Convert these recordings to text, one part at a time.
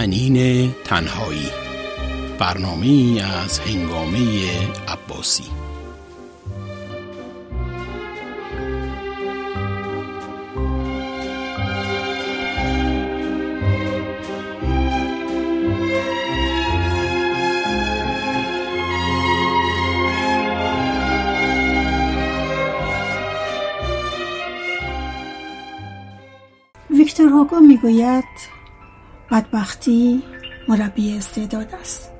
تنین تنهایی. برنامه از هنگامه عباسی. ویکتور هوگو می‌گوید بدبختی مربی استعداد است.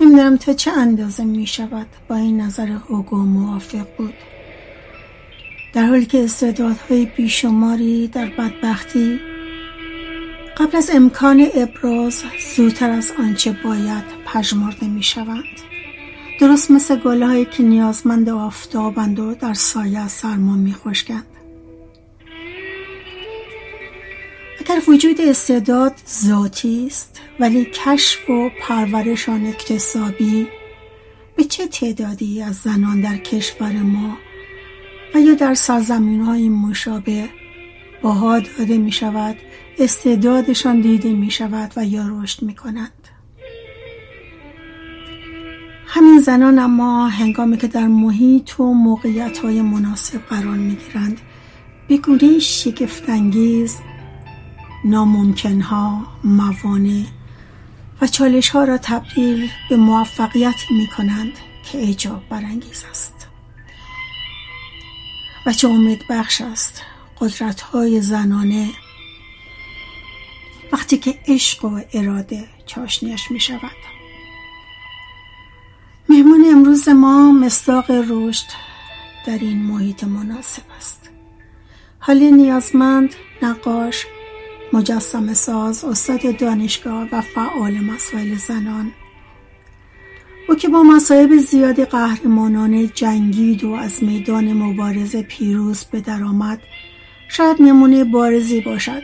نمی‌دانم تا چه اندازه می شود با این نظر هوگو موافق بود. در حالی که استعدادهای بیشماری در بدبختی قبل از امکان ابراز زودتر از آنچه باید پژمرده می شوند درست مثل گلهایی که نیازمند آفتابند و در سایه سرما می خشکند اگر وجود استعداد ذاتی است ولی کشف و پرورش آن اکتسابی به چه تعدادی از زنان در کشور ما و یا در سرزمین های مشابه باها داده می شود استعدادشان دیده می شود و یا رشد می کنند همین زنان اما هنگامی که در محیط و موقعیت های مناسب قرار می گیرند به گونه شگفتانگیز ناممکنها موانع و چالش ها را تبدیل به موفقیتی می کنند که اعجاب برانگیز است. و چه امید بخش است قدرت های زنانه وقتی که عشق و اراده چاشنیش می شود مهمان امروز ما مصداق رشد در این محیط مناسب است. حالی نیازمند نقاش مجسم ساز استاد دانشگاه و فعال مسائل زنان. او که با مصائب زیادی قهرمانانه جنگید و از میدان مبارزه پیروز به درآمد شاید نمونه بارزی باشد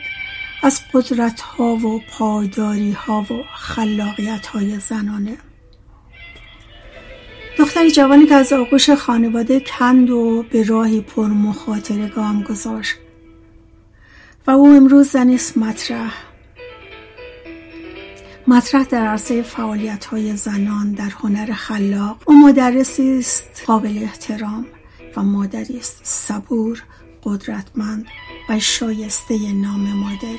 از قدرت ها و پایداری ها و خلاقیت های زنانه. دختری جوانی که از آغوش خانواده کند و به راهی پر مخاطره گام گذاشت. و او امروز زنیست مطرح. مطرح در عرصه فعالیت های زنان در هنر خلاق. او مدرسی است قابل احترام و مادری است. صبور قدرتمند و شایسته نام مادری.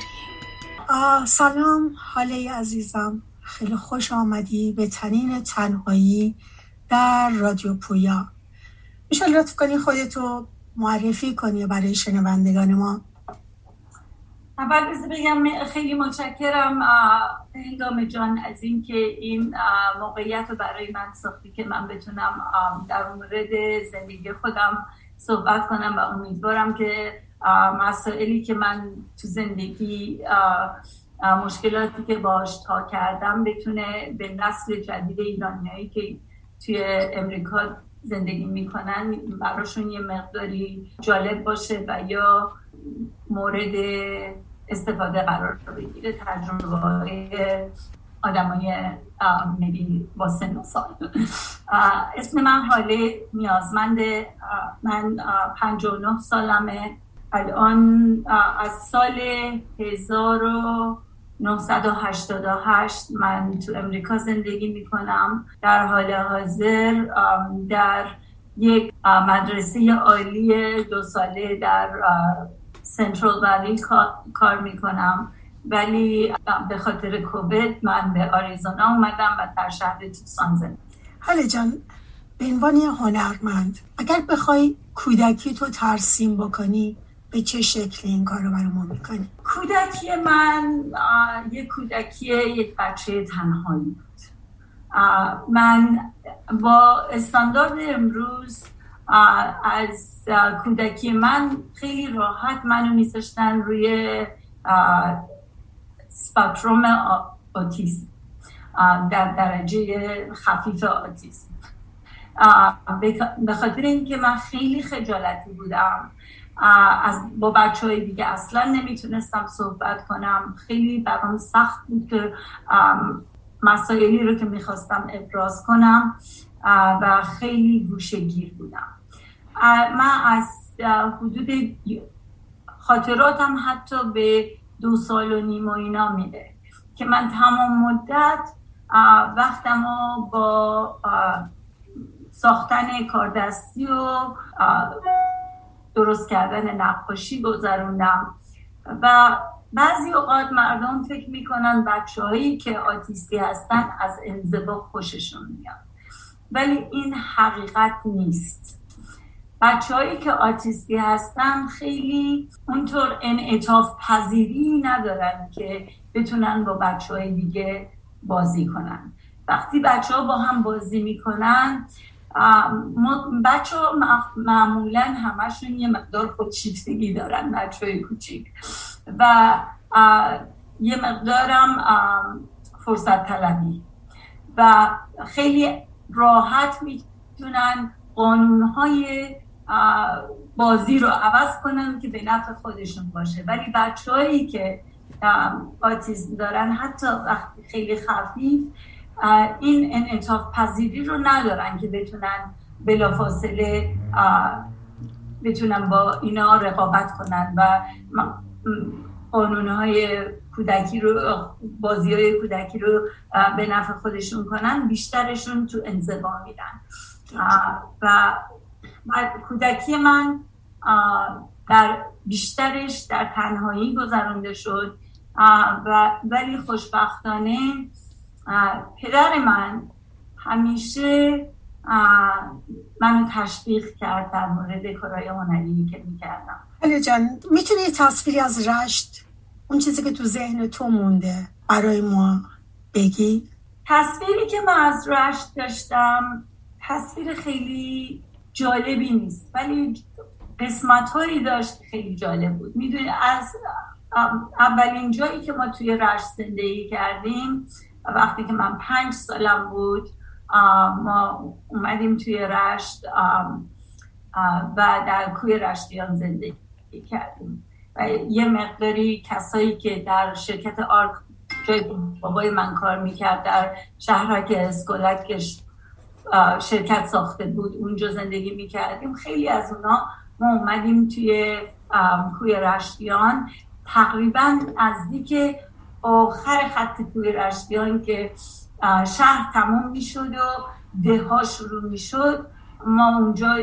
سلام حاله عزیزم. خیلی خوش آمدی به تنین تنهایی در رادیو پویا. میشه لطف کنی خودتو معرفی کنی برای شنوندگان ما. اول بذار بگم خیلی متشکرم هنگام جان از اینکه این موقعیت رو برای من ساختی که من بتونم در مورد زندگی خودم صحبت کنم و امیدوارم که مسائلی که من تو زندگی مشکلاتی که باش تا کردم بتونه به نسل جدید ایرانیایی که توی امریکا زندگی می‌کنن براشون یه مقداری جالب باشه و یا مورد استفاده قرار بگیره. تجربه های آدم های می‌بینی با سن و سال. اسم من حاله نیازمند من 59 سالمه. الان از سال 1988 من تو امریکا زندگی می‌کنم. در حال حاضر در یک مدرسه عالی دو ساله در سنترال ولی کار می‌کنم. ولی به خاطر کووید من به آریزونا اومدم و در شهر توسان زندگی حالا جان به عنوان هنرمند اگر بخوای کودکی تو ترسیم بکنی به چه شکلی این کار رو برای ما می‌کنی؟ کودکی من یه کودکی یک بچه تنهایی بود. من با استاندارد امروز از کودکی من خیلی راحت منو میذاشتن روی سپکتروم آتیسم در درجه خفیف آتیسم به خاطر اینکه من خیلی خجالتی بودم. از با بچه های دیگه اصلا نمی‌تونستم صحبت کنم. خیلی برام سخت بود که مسائلی رو که می‌خواستم ابراز کنم. و خیلی گوشگیر بودم. من از حدود خاطراتم حتی به دو سال و نیم و اینا میده که من تمام مدت وقتم با ساختن کاردستی و درست کردن نقاشی گذروندم. و بعضی اوقات مردم فکر می‌کنن بچه هایی که آتیستی هستن از انزوا خوششون میاد. ولی این حقیقت نیست. بچه هایی که آتیستی هستن خیلی اونطور انعطاف پذیری ندارن که بتونن با بچه های دیگه بازی کنن. وقتی بچه ها با هم بازی می‌کنن بچه ها معمولا همشون یه مقدار خودشیفتگی دارن بچه های کوچیک. و یه مقدارم فرصت طلبی و خیلی راحت می‌تونن قانونهای بازی رو عوض کنن که به نفع خودشون باشه. ولی بچههایی که آتیزم دارن حتی وقتی خیلی خفیف این انعطاف پذیری رو ندارن که بتونن بلافاصله بتونن با اینا رقابت کنن و قانونهای کودکی رو بازی های کودکی رو به نفع خودشون کنن بیشترشون تو انزوا میدن و کودکی من در بیشترش در تنهایی گذرانده شد. و ولی خوشبختانه پدر من همیشه منو تشویق کرد در مورد کارهای هنری که می‌کردم. علی جان می‌تونی تصویری از رشت اون چیزی که تو ذهن تو مونده. برای ما بگی. تصویری که من از رشت داشتم تصویر خیلی جالبی نیست. ولی قسمت هایی داشت خیلی جالب بود. می‌دونی از اولین جایی که ما توی رشت زندگی کردیم وقتی که من پنج سالم بود ما اومدیم توی رشت و در کوی رشتیان زندگی کردیم. یه مقداری کسایی که در شرکت آرک جای بابای من کار می‌کرد در شهرک اسکولک شرکت ساخته بود اونجا زندگی می‌کردیم. خیلی از اونا ما اومدیم توی کوی رشتیان. تقریبا نزدیک آخر خط کوی رشتیان که شهر تموم می‌شد و ده ها شروع می‌شد ما اونجا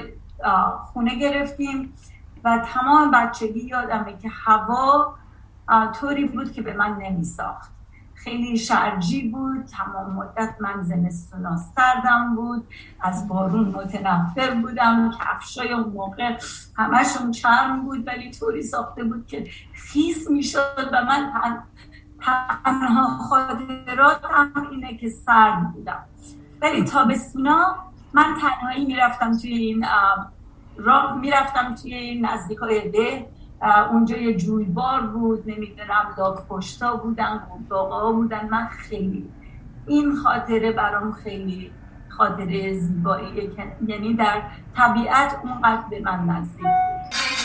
خونه گرفتیم. و تمام بچگی یادمه که هوا طوری بود که به من نمیساخت. خیلی شرجی بود تمام مدت من زمستونا سردم بود از بارون متنفر بودم کفشای اون موقع همشون چرم بود ولی طوری ساخته بود که خیس می‌شد و من تنها خاطراتم اینه که سرد بودم. ولی تابستونا من تنهایی می‌رفتم توی این راه می‌رفتم توی نزدیک های ده اونجا یه جویبار بود نمی‌دونم داغ پشتا بودن باقا بودن. من خیلی این خاطره برام خیلی خاطره زیباییه یعنی در طبیعت اونقدر به من نزدیک بود.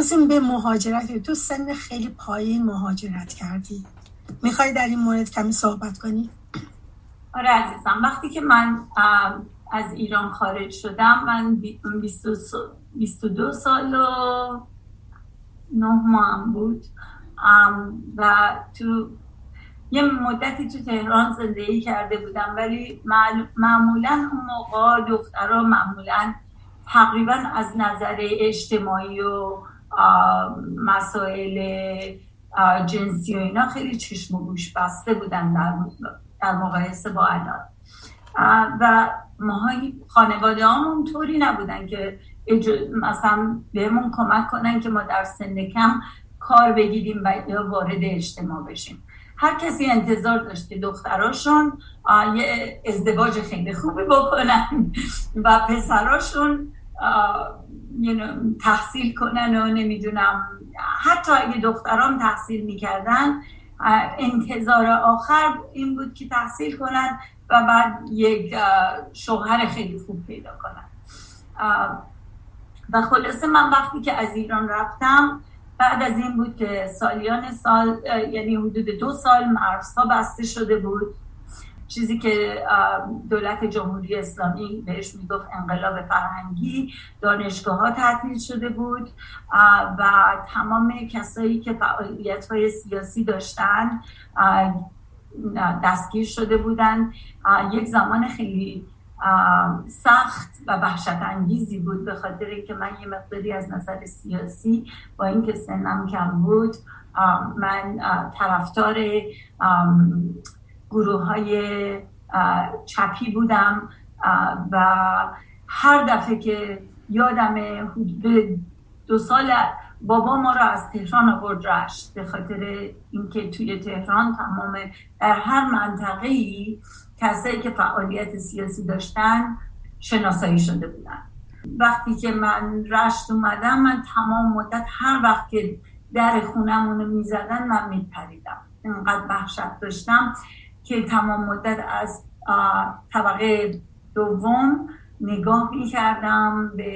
بپردازیم به مهاجرت. تو سن خیلی پایین مهاجرت کردی. می‌خوای در این مورد کمی صحبت کنی؟ آره عزیزم وقتی که من از ایران خارج شدم من 22 سال و نه ماه بود. و تو یه مدتی تو تهران زندگی کرده بودم ولی معمولا اون موقع دخترها معمولا تقریبا از نظر اجتماعی و مسائل جنسی و اینا خیلی چشم و گوش بسته بودن در, در مقایسه با الان. و ماهای خانواده طوری نبودن که مثلا بهمون کمک کنن که ما در سن کم کار بگیریم و وارد اجتماع بشیم. هر کسی انتظار داشت که دختراشون یه ازدواج خیلی خوبی بکنن و پسراشون تحصیل کنن و نمی‌دونم. حتی اگه دختران تحصیل می‌کردن انتظار آخر این بود که تحصیل کنن و بعد یک شوهر خیلی خوب پیدا کنن. و خلاصه من وقتی که از ایران رفتم بعد از این بود که سالیان سال یعنی حدود دو سال مرزها بسته شده بود. چیزی که دولت جمهوری اسلامی بهش می‌گفت انقلاب فرهنگی دانشگاه ها تعطیل شده بود و تمام کسایی که فعالیت های سیاسی داشتن دستگیر شده بودن یک زمان خیلی سخت و وحشت انگیزی بود به خاطر اینکه من یه مقداری از نظر سیاسی با اینکه سنم کم بود من طرفدار گروه های چپی بودم و هر دفعه که یادم حدود دو سال بابا ما رو از تهران آورد رشت به خاطر اینکه توی تهران تمام در هر منطقه ای کسایی که فعالیت سیاسی داشتن شناسایی شده بودن. وقتی که من رشت اومدم من تمام مدت هر وقت که در خونمون رو می‌زدن من میپریدم. اینقدر وحشت داشتم. که تمام مدت از طبقه دوم نگاه می کردم به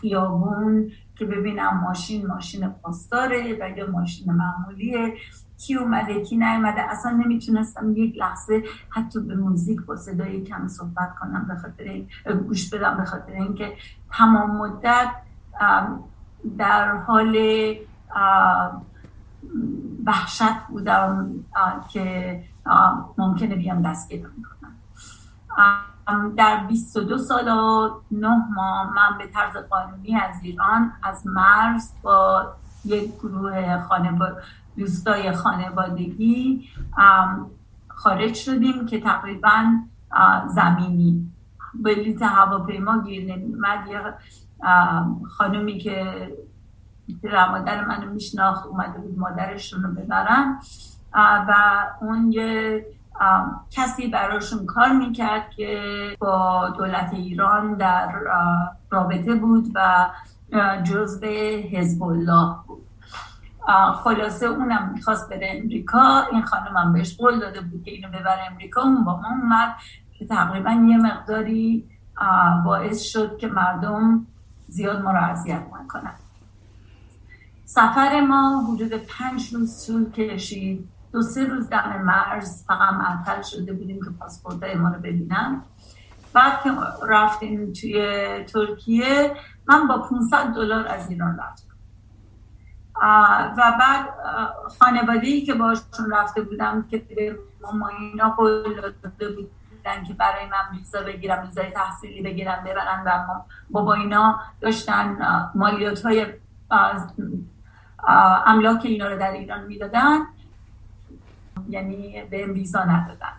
خیابون که ببینم ماشین ماشین پاسداره و یا ماشین معمولیه. کی اومده کی نیومده؟ اصلا نمی‌تونستم یک لحظه حتی به موزیک با صدای کم صحبت کنم به خاطر گوش بدم به خاطر اینکه تمام مدت در حال وحشت بودم که ممکنه بیام دست پیدا در 22 سال و 9 ماه من به طرز قانونی از ایران از مرز با یک گروه خانواده دوستای خانوادگی خارج شدیم که تقریبا زمینی. بلیت هواپیما گیر نمیمد یه خانومی که مادر منو میشناخت اومده بود مادرشون رو ببرن. و اون یه کسی براشون کار می‌کرد که با دولت ایران در رابطه بود و جزء حزب الله بود. خلاصه اونم می‌خواست بره امریکا. این خانم هم بهش قول داده بود که اینو ببره امریکا. اون با ما اومد که تقریبا یه مقداری باعث شد که مردم زیاد ما رو اذیت سفر ما حدود پنج روز طول کشید. دو سه روز دم مرز فقط معطل شده بودیم که پاسپورت ما رو ببینم بعد که رفتیم توی ترکیه من با 500 دلار از ایران رفتم. و بعد خانواده ای که باشون رفته بودم که به اینا قول داده بودن که برای من ویزا بگیرم ویزای تحصیلی بگیرم ببرن و بابا اینا داشتن مالیات های املاک اینا رو در ایران می‌دادن. یعنی به ویزا ندادن.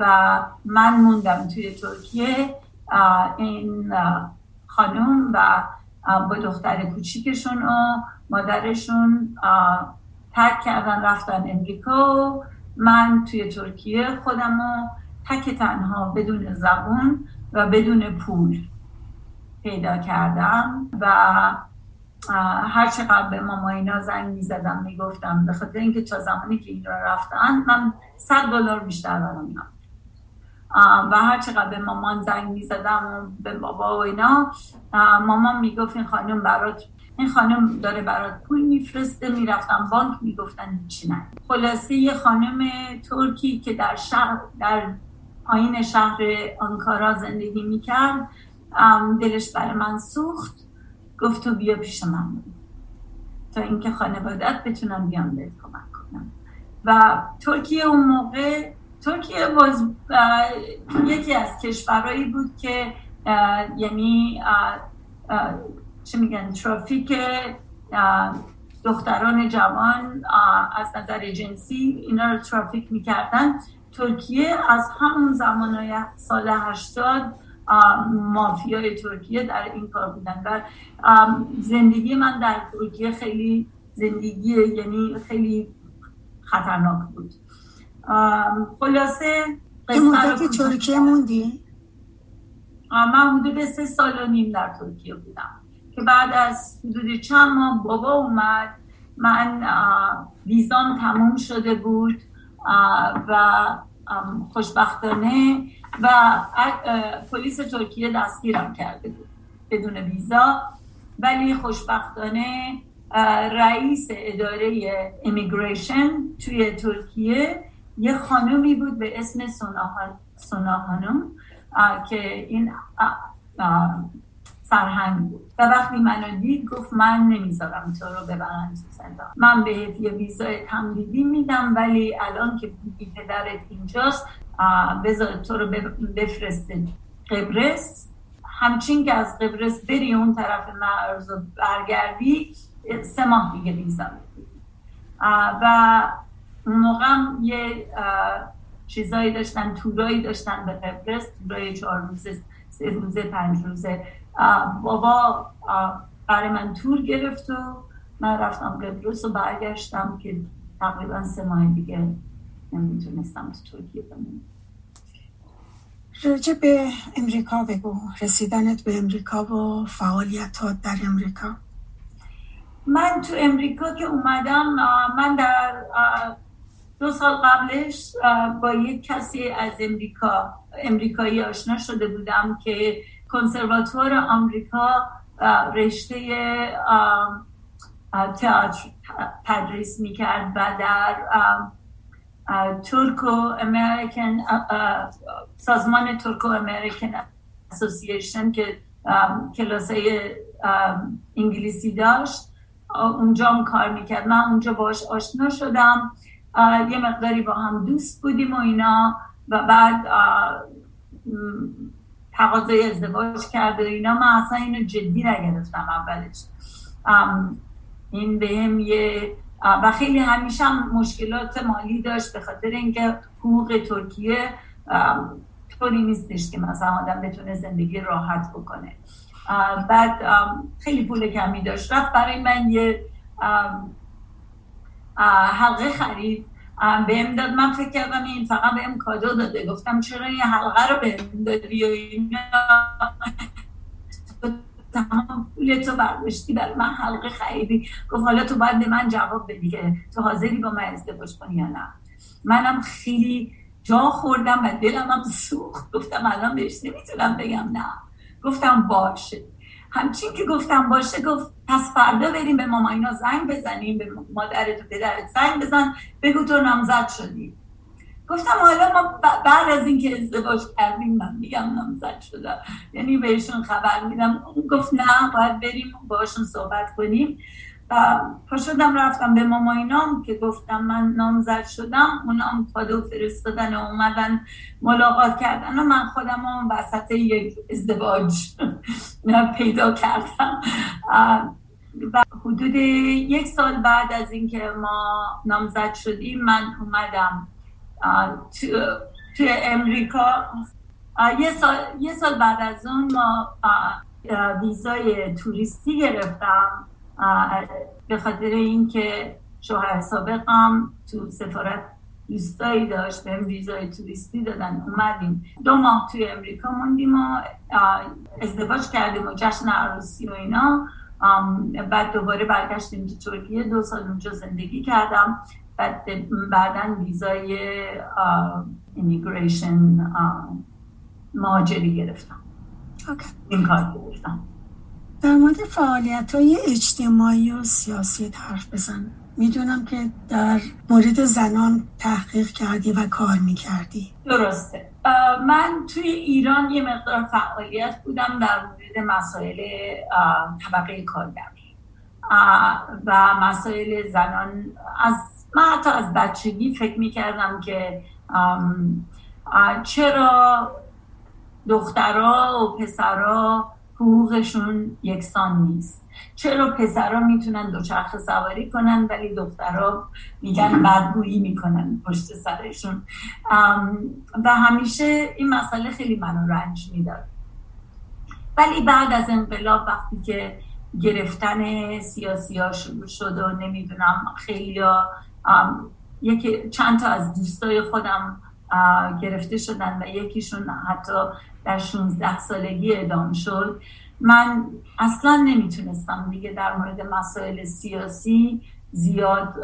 و من موندم توی ترکیه این خانم و با دختر کوچیکشون و مادرشون ترک کردن رفتن امریکا من توی ترکیه خودم رو تک تنها بدون زبون و بدون پول پیدا کردم. و هر چقدر به ماما اینا زنگ می‌زدم می‌گفتم به خاطر اینکه تا زمانی که این را رفتن من صد دلار بیشتر برام و هر چقدر به مامان زنگ می‌زدم و به بابا و اینا مامان می‌گفت این خانم برات این خانم داره برات پول میفرسته. می‌رفتم بانک می‌گفتن هیچی نه. خلاصه یه خانم ترکی که در شهر در پایین شهر آنکارا زندگی می‌کرد دلش برای من سوخت. گفت تو بیا پیش من. تا اینکه خانوادت بتونم بیان بهت کمک کنم. و ترکیه اون موقع ترکیه باز یکی از کشورهایی بود که یعنی چه میگن ترافیک دختران جوان از نظر جنسی اینا رو ترافیک می‌کردن. ترکیه از همون زمانهای سال هشتاد مافیای ترکیه در این کار بودن و زندگی من در ترکیه خیلی زندگی یعنی خیلی خطرناک بود. خلاصه مدت ترکیه موندی؟ من حدود سه سال و نیم در ترکیه بودم. که بعد از حدود چند ماه بابا اومد من ویزام تموم شده بود و خوشبختانه و پلیس ترکیه دستگیرم کرده بود بدون ویزا. ولی خوشبختانه رئیس اداره امیگریشن توی ترکیه یه خانومی بود به اسم سونا خانم که این سرهنگ بود. و وقتی منو دید گفت من نمی‌ذارم تو رو ببرن تو زندان. من بهت یه ویزای تمدیدی میدم ولی الان که بودی پدرت اینجاست بذار تو رو بفرسته قبرس. همچین که از قبرس بری اون طرف مرز و برگردی سه ماه دیگه ویزا و موقع یه چیزایی داشتن تورایی داشتن به قبرس. تورای چهار روزه سه روزه پنج روزه. بابا برای من تور گرفت و من رفتم قبرس و برگشتم که تقریبا سه ماه دیگه نمی‌تونستم تو ترکیه بمونم. راجع به امریکا بگو. رسیدنت به امریکا و فعالیتات در امریکا. من تو امریکا که اومدم من در دو سال قبلش با یک کسی از امریکا امریکایی آشنا شده بودم که کنسرواتور آمریکا رشته تئاتر تدریس می‌کرد و در ترکو امریکن سازمان ترکو امریکن اسوسییشن که کلاس انگلیسی داشت. اونجا هم کار می‌کرد. من اونجا باش آشنا شدم. یه مقداری با هم دوست بودیم و اینا و بعد تقاضای ازدواج کرده و اینا. من اصلا اینو جدی نگرفتم اولش. این به هم یه و خیلی همیشه هم مشکلات مالی داشت به خاطر اینکه حقوق ترکیه طوری نیستش که مثلا آدم بتونه زندگی راحت بکنه. بعد خیلی پول کمی داشت. رفت برای من یه حلقه خرید بهم داد. من فکر کردم این فقط بهم کادو داده. گفتم چرا این حلقه رو بهم دادی؟ و تمام پول تو برداشتی برای من حلقه خریدی. گفت حالا تو باید به من جواب بدی که تو حاضری با من ازدواج کنی یا نه. منم خیلی جا خوردم و دلم هم سوخت. گفتم الان بهش نمی‌تونم بگم نه. گفتم باشه. همچین که گفتم باشه گفت پس فردا بریم به ماماینا زنگ بزنیم به مادرت و پدرت زنگ بزن بگو تو نامزد شدی. گفتم حالا ما بعد از اینکه ازدواج کردیم من میگم نامزد شدم. یعنی بهشون خبر میدم. اون گفت نه باید بریم باشون صحبت کنیم. پا شدم رفتم به ماماینام که گفتم من نامزد شدم. اونام کادو فرستادن و اومدن ملاقات کردن و من خودم هم وسط یک ازدواج پیدا کردم. و حدود یک سال بعد از اینکه ما نامزد شدیم من اومدم تو, تو امریکا. یه سال, یه سال بعد از اون ما ویزای توریستی گرفتم. به خاطر اینکه شوهر سابقم تو سفارت دوستایی داشت به ویزای توریستی دادن. اومدیم. دو ماه توی امریکا موندیم و ازدواج کردیم و جشن عروسی و اینا. بعد دوباره برگشتیم تو ترکیه. دو سال اونجا زندگی کردم. بعدا ویزای ایمیگریشن مهاجری گرفتم. این کار گرفتم. در مورد فعالیت های اجتماعی و سیاسی حرف بزن. می‌دونم که در مورد زنان تحقیق کردی و کار می‌کردی. درسته. من توی ایران یه مقدار فعالیت بودم در مورد مسائل طبقه کارگر و مسائل زنان از من حتی از بچگی فکر می‌کردم که چرا دخترها و پسرها حقوقشون یکسان نیست؟ چرا پسرها می‌تونن دوچرخه سواری کنن ولی دخترها میگن بدگویی می‌کنن پشت سرشون؟ و همیشه این مسئله خیلی منو رنج می‌داد. ولی بعد از انقلاب وقتی که گرفتن سیاسی ها شروع شد و نمی‌دونم خیلی یکی چند تا از دوستای خودم گرفته شدن و یکیشون حتی در 16 سالگی ادام شد. من اصلا نمی‌تونستم دیگه در مورد مسائل سیاسی زیاد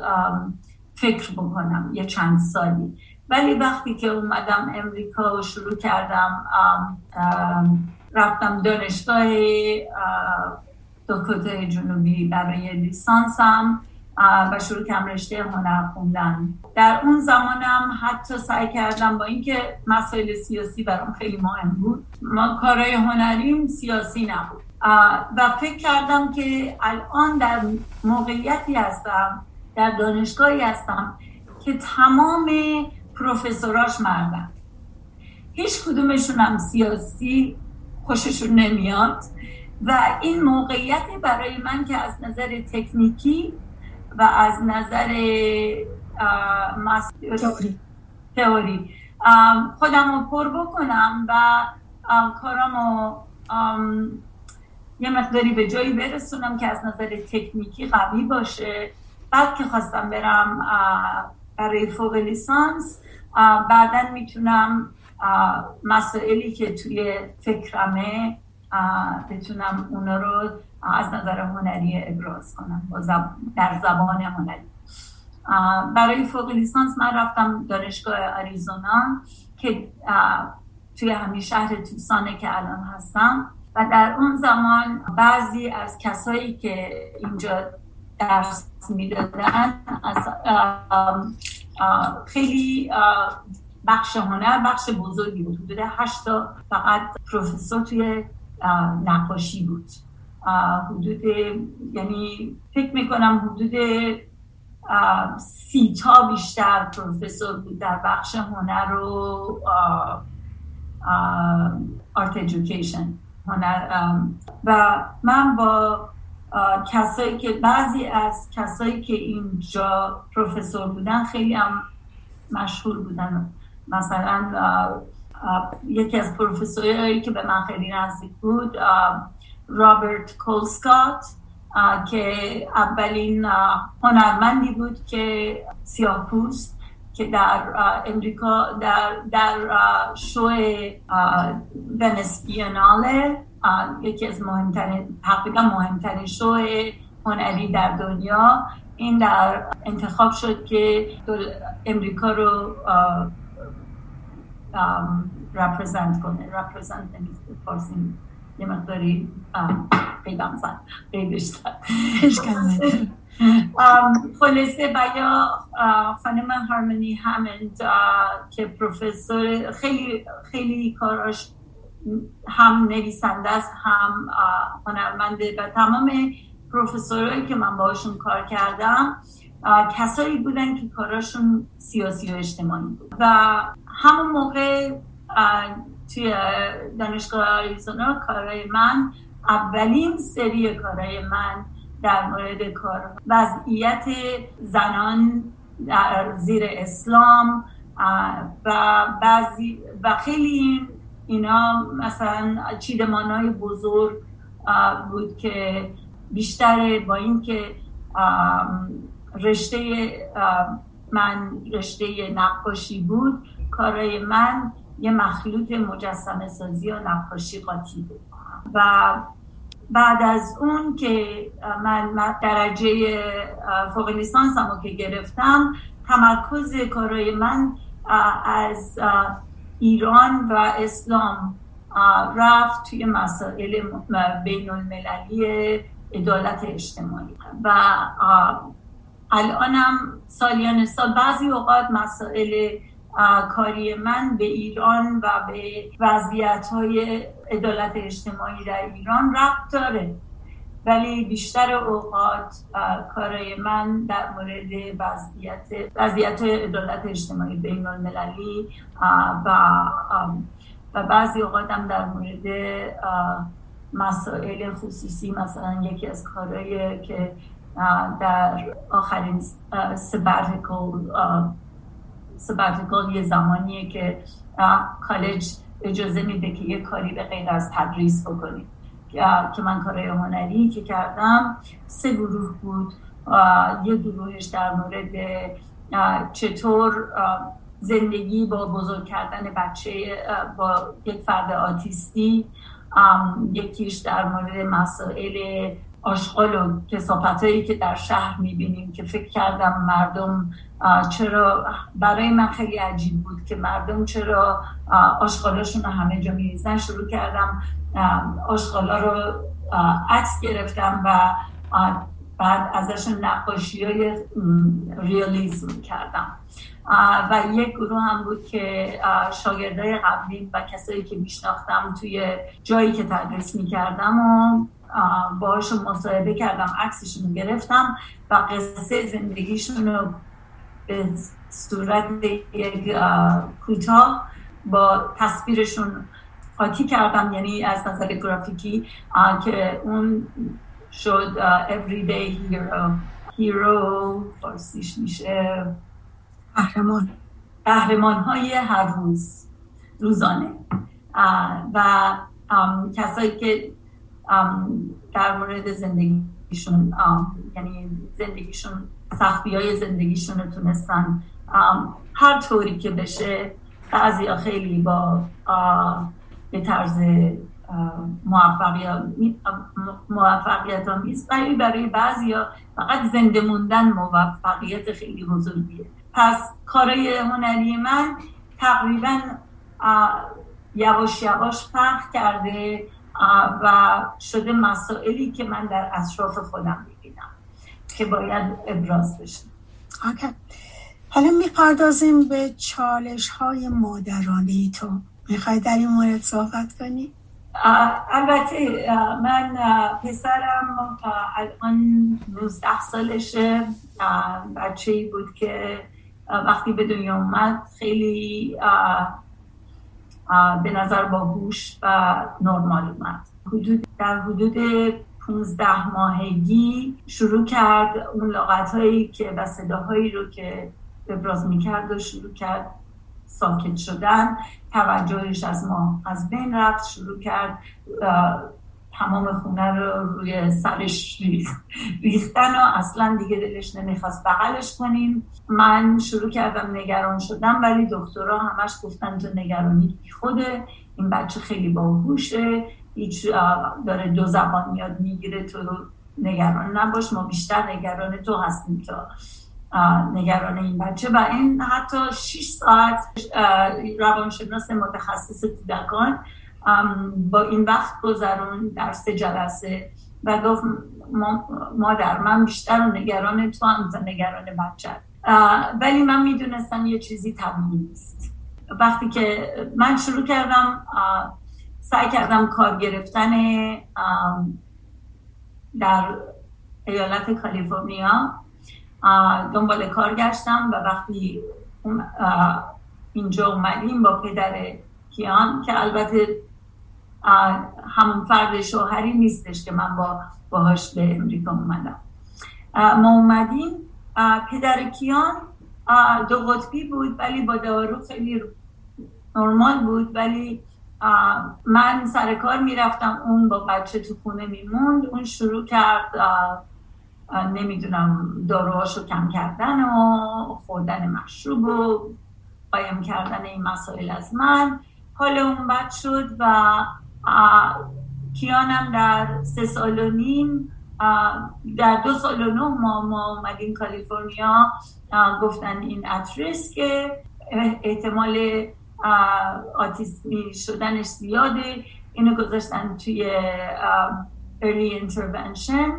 فکر بکنم یه چند سالی. ولی وقتی که اومدم امریکا و شروع کردم رفتم دانشگاه دکوته جنوبی برای لیسانسم. و شروع کردم رشته هنر خوندن. در اون زمانم حتی سعی کردم با اینکه مسائل سیاسی برام خیلی مهم بود ما کارهای هنریم سیاسی نبود. و فکر کردم که الان در موقعیتی هستم در دانشگاهی هستم که تمام پروفسوراش مردن. هیچ کدومشون هم سیاسی خوششون نمیاد. و این موقعیت برای من که از نظر تکنیکی و از نظر تئوری. تئوری. خودم رو پر بکنم و کارم رو یه مقداری به جایی برسونم که از نظر تکنیکی قوی باشه. بعد که خواستم برم برای فوق لیسانس بعدا می‌تونم مسائلی که توی فکرمه بتونم اونا رو از نظر هنری ابراز کنم در زبان هنری. برای فوق لیسانس من رفتم دانشگاه آریزونا که توی همین شهر توسانه که الان هستم. و در اون زمان بعضی از کسایی که اینجا درس می‌دادن از خیلی بخش هنر بخش بزرگی بود. حدود هشتا فقط پروفسور توی نقاشی بود. حدود یعنی فکر می‌کنم حدود سی تا بیشتر پروفسور بود در بخش هنر و آرت ایژوکیشن هنر و من با کسایی که بعضی از کسایی که اینجا پروفسور بودن خیلی هم مشهور بودن. مثلا یکی از پروفسورهایی که به من خیلی نزدیک بود رابرت کولسکات که اولین هنرمندی بود که سیاه پوست که در امریکا در, در شو ونس یکی از مهمترین تقریبا مهمترین شو هنری در دنیا. این در انتخاب شد که امریکا رو رپرزنت کنه رپرزنت فارسی یه مقداری پیدام زن قیدش خلاصه و یا خانم هارمونی همند که پروفسور خیلی خیلی کاراش هم نویسنده است هم هنرمنده و تمام پروفسورهایی که من باشون کار کردم کسایی بودن که کاراشون سیاسی و اجتماعی بود. و همون موقع توی دانشگاه آریزونا کارهای من اولین سری کارهای من در مورد کار وضعیت زنان در زیر اسلام و بعضی و خیلی اینا مثلا چیدمان های بزرگ بود که بیشتر با اینکه رشته من رشته نقاشی بود کارهای من یه مخلوط مجسمه سازی و نقاشی قاطی بود و بعد از اون که من درجه فوق لیسانس هم که گرفتم تمرکز کارهای من از ایران و اسلام رفت توی مسائل بین المللی عدالت اجتماعی. و الانم سالیان سال بعضی اوقات مسائل کاری من به ایران و به وضعیت های عدالت اجتماعی در ایران ربط داره. ولی بیشتر اوقات کارای من در مورد وضعیت وضعیت عدالت اجتماعی بین المللی و و بعضی اوقات هم در مورد مسائل خصوصی مثلا یکی از کارهایی که در آخرین سباتیکل سباتیکل یه زمانیه که کالج اجازه میده که یه کاری به غیر از تدریس بکنیم. که من کارهای هنری که کردم سه گروه بود. یه گروهش در مورد چطور زندگی با بزرگ کردن بچه با یک فرد آتیستی یکیش در مورد مسائل آشغال و کسافت هایی که در شهر می‌بینیم که فکر کردم مردم چرا برای من خیلی عجیب بود که مردم چرا آشغالاشون رو همه جا میریزن. شروع کردم آشغالا رو عکس گرفتم و بعد ازشون نقاشی های ریالیزم کردم. و یک گروه هم بود که شاگردای قبلی و کسایی که میشناختم توی جایی که تدریس می‌کردم و باهاشون مصاحبه کردم عکسشون گرفتم و قصه زندگیشون رو به صورت یک کوتاه با تصویرشون قاطی کردم یعنی از نظر گرافیکی که اون شد everyday hero. Hero فارسیش میشه. قهرمان. قهرمان های هر روز روزانه. و کسایی که در مورد زندگیشون یعنی زندگیشون سختی های زندگیشون رو تونستن هر طوری که بشه. بعضی خیلی با به طرز موفقیت آمیز ولی برای بعضی فقط زنده موندن موفقیت خیلی بزرگیه. پس کارای هنری من تقریبا یواش یواش فرق کرده. و شده مسائلی که من در اطراف خودم می‌بینم که باید ابراز بشه اوکی. حالا می‌پردازیم به چالش های مادرانه تو می‌خوای در این مورد صحبت کنی؟ البته من پسرم الان 19 سالشه بچه ای بود که وقتی به دنیا اومد خیلی به نظر باهوش و نرمال اومد. حدود در حدود 15 ماهگی شروع کرد اون لغت هایی که و صداهایی رو که ابراز می‌کرد و شروع کرد ساکت شدن. توجهش از ما از بین رفت شروع کرد تمام خونه رو روی سرش ریختن و اصلا دیگه دلش نمی‌خواست بغلش کنیم. من شروع کردم نگران شدم ولی دکترها همش گفتن تو نگرانی خوده این بچه خیلی باهوشه هیچ داره دو زبان یاد می‌گیره تو نگران نباش ما بیشتر نگران تو هستیم تا نگران این بچه. و این حتی 6 ساعت روانشناس متخصص کودکان با این وقت گذرون در سه جلسه و گفت مادر من بیشتر نگران تو هم نگران بچه. ولی من می‌دونستم یه چیزی طبیعی نیست. وقتی که من شروع کردم سعی کردم کار گرفتن در ایالت کالیفرنیا. دنبال کار گشتم و وقتی اینجا اومدیم با پدر کیان که البته همون فرد شوهری نیستش که من با باهاش به امریکا اومدم. ما اومدیم. پدر کیان دو قطبی بود ولی با دارو خیلی نرمال بود ولی من سر کار می‌رفتم اون با بچه تو خونه میموند. اون شروع کرد نمی‌دونم داروهاشو کم کردن و خوردن مشروب و قایم کردن این مسائل از من. حال اون بد شد و کیانم در سه سال و نیم در دو سال و نه ما ما اومدیم کالیفرنیا گفتن این اتریس که احتمال آتیسمی شدنش زیاده. اینو گذاشتن توی early intervention.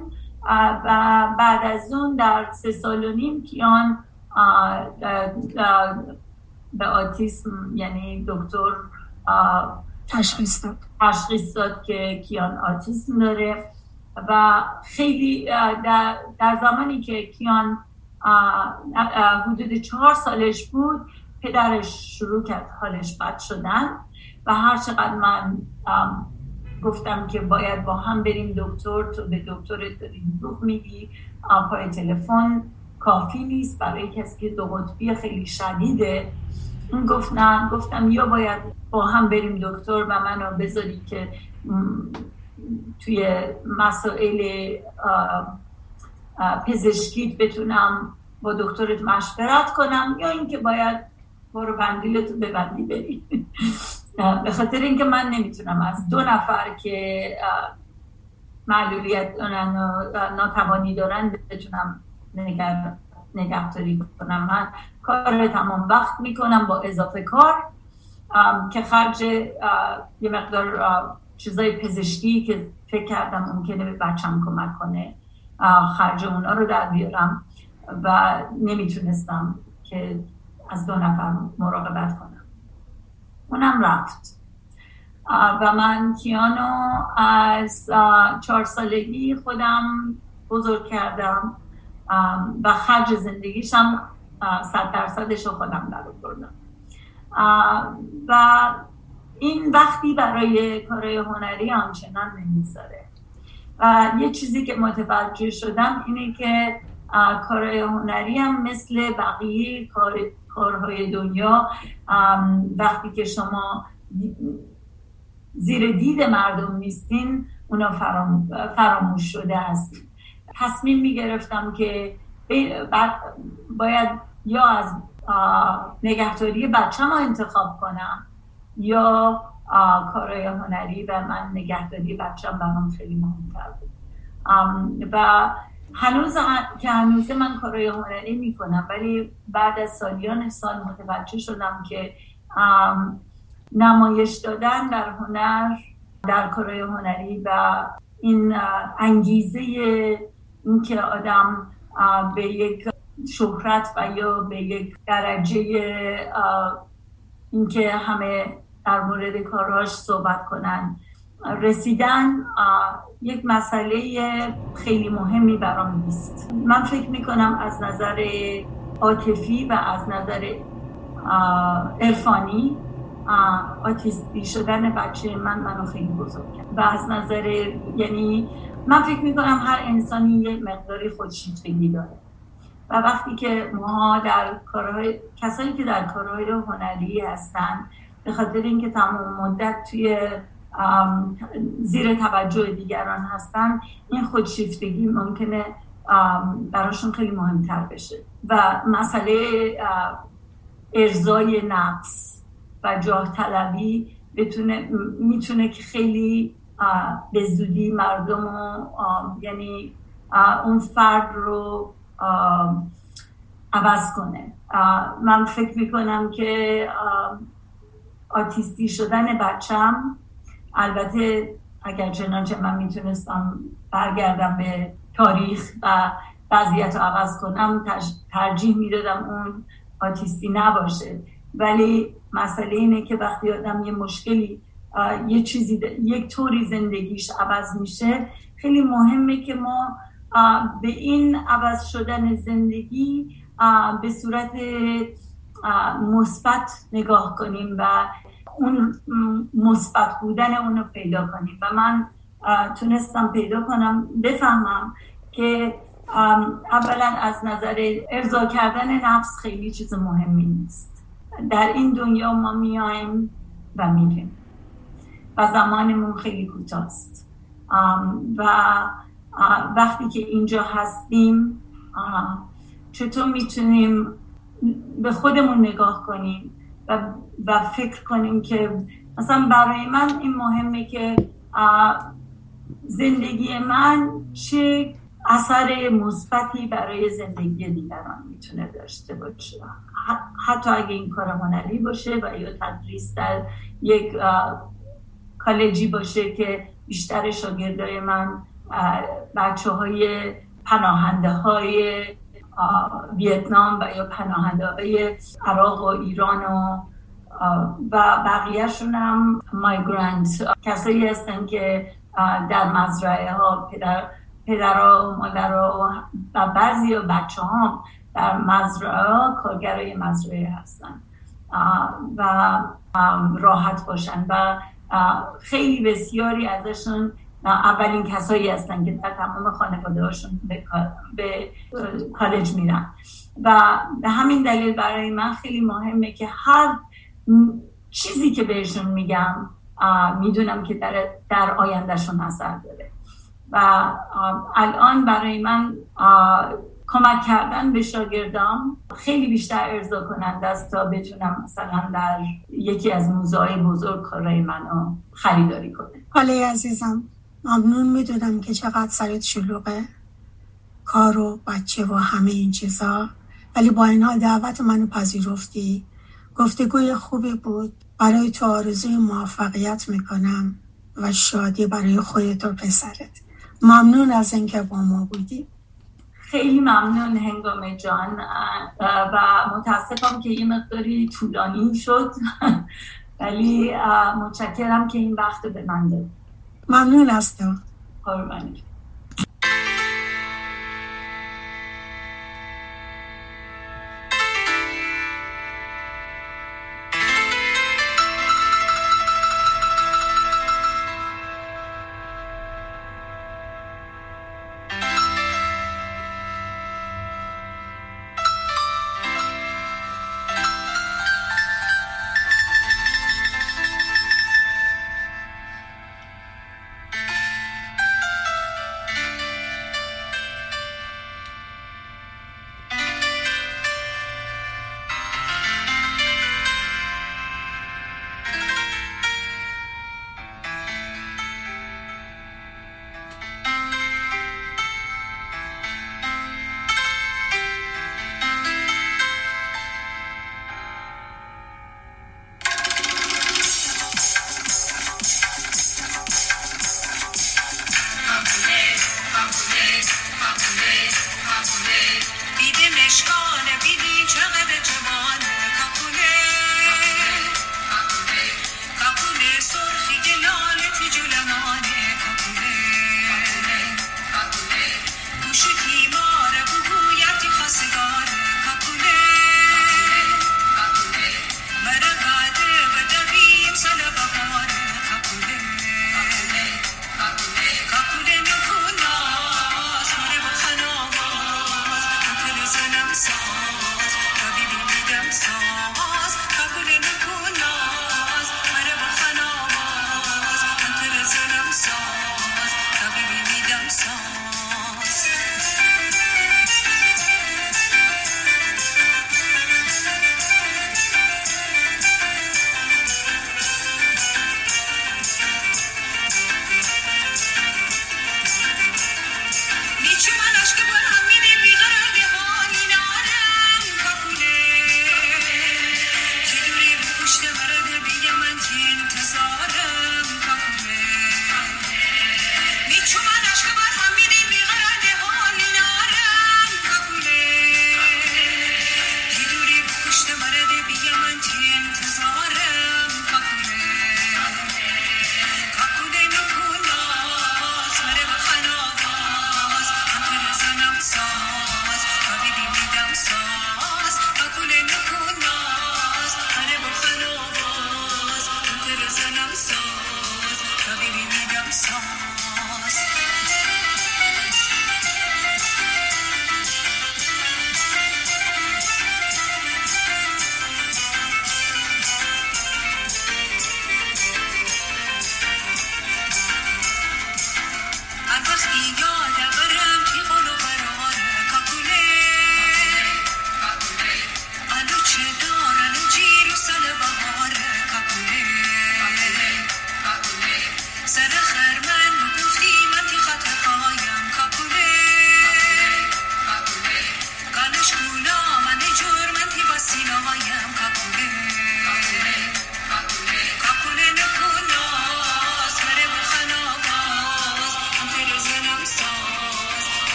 و بعد از اون در سه سال و نیم کیان به آتیسم یعنی دکتر تشخیص داد. تشخیص داد که کیان آتیسم داره و خیلی در, زمانی که کیان حدود چهار سالش بود پدرش شروع کرد حالش بد شدن و هر چقدر من گفتم که باید با هم بریم دکتر تو به دکتر داری دروغ میگی پای تلفن کافی نیست برای کسی که دو قطبی خیلی شدیده. گفت نه گفتم یا باید با هم بریم دکتر و منو بذاری که توی مسائل پزشکیت بتونم با دکترت مشورت کنم یا اینکه باید برو بندیلتو ببندی بری. به خاطر اینکه من نمی‌تونم از دو نفر که معلولیت دارن و ناتوانی دارن بتونم نگهداری کنم من کار تمام وقت می‌کنم با اضافه کار که خرج یه مقدار چیزای پزشکی که فکر کردم ممکنه به بچم کمک کنه خرج اونا رو در بیارم و نمی‌تونستم که از دو نفر مراقبت کنم. اونم رفت. و من کیانو از چهار سالگی خودم بزرگ کردم. و خرج زندگیشم صد درصدش رو خودم در بردم و این وقتی برای کارهای هنری همچنان نمی‌ذاره و یه چیزی که متوجه شدم اینه که کارهای هنری هم مثل بقیه کار کارهای دنیا وقتی که شما زیر دید مردم نیستین اونا فراموش شده هستین. تصمیم می گرفتم که باید یا از نگهداری بچه ما انتخاب کنم یا کارهای هنری و من نگهداری بچم برام خیلی مهمتر بود. و هنوز که هنوز من کارهای هنری می‌کنم ولی بعد از سالیان سال متوجه شدم که نمایش دادن در هنر در کارهای هنری و این انگیزه اینکه آدم به یک شهرت و یا به یک درجه اینکه همه در مورد کاراش صحبت کنن. رسیدن یک مسئله خیلی مهمی برام نیست. من فکر می‌کنم از نظر عاطفی و از نظر عرفانی آتیستی شدن بچه من منو خیلی بزرگ کرد و از نظر یعنی من فکر می‌کنم هر انسانی یه مقداری خودشیفتگی داره. و وقتی که ما در کارهای کسانی که در کارهای هنری هستن به خاطر اینکه تمام مدت توی زیر توجه دیگران هستن این خودشیفتگی ممکنه براشون خیلی مهمتر بشه. و مسئله ارزای نفس و جاه طلبی بتونه می‌تونه که خیلی به زودی مردم یعنی اون فرد رو عوض کنه. من فکر می‌کنم که آتیستی شدن بچم البته اگر چنانچه من می‌تونستم برگردم به تاریخ و وضعیت رو عوض کنم ترجیح می‌دادم اون آتیستی نباشه. ولی مسئله اینه که وقتی آدم یه مشکلی یه چیزی یک طوری زندگیش عوض میشه. خیلی مهمه که ما به این عوض شدن زندگی به صورت مثبت نگاه کنیم و اون مثبت بودن اونو پیدا کنیم. و من تونستم پیدا کنم بفهمم که اولا از نظر ارضا کردن نفس خیلی چیز مهمی نیست. در این دنیا ما میایم و میریم. و زمانمون خیلی کوتاست. و وقتی که اینجا هستیم چطور می‌تونیم به خودمون نگاه کنیم و, و فکر کنیم که مثلا برای من این مهمه که زندگی من چه اثر مثبتی برای زندگی دیگران می‌تونه داشته باشه. حتی اگه این کار هنری باشه و یا تدریس در یک کالجی باشه که بیشتر شاگردای من بچه های پناهنده های ویتنام و یا پناهنده های عراق و ایران و و بقیهشون هم مایگرانت کسایی هستن که در مزرعه ها پدر پدرها و مادرها و بعضی بچه ها در مزرعه ها کارگرای مزرعه هستن. و راحت باشن و خیلی بسیاری ازشون اولین کسایی هستن که در تمام خانواده هاشون به, کالج میرن. و به همین دلیل برای من خیلی مهمه که هر چیزی که بهشون میگم می‌دونم که در, در آیندهشون اثر داره. و الان برای من کمک کردن به شاگردام خیلی بیشتر ارضا کننده است تا بتونم مثلا در یکی از موزه بزرگ کارهای منو خریداری کنه. حاله عزیزم ممنون می‌دونم که چقدر سرت شلوغه. کار و بچه و همه این چیزا. ولی با این حال دعوت منو پذیرفتی. گفتگوی خوبی بود. برای تو آرزوی موفقیت می‌کنم و شادی برای خودت و پسرت. ممنون از اینکه با ما بودی. خیلی ممنون هنگام جان. و متاسفم که یه مقداری طولانی شد. ولی متشکرم که این وقت به من داد ممنون از تو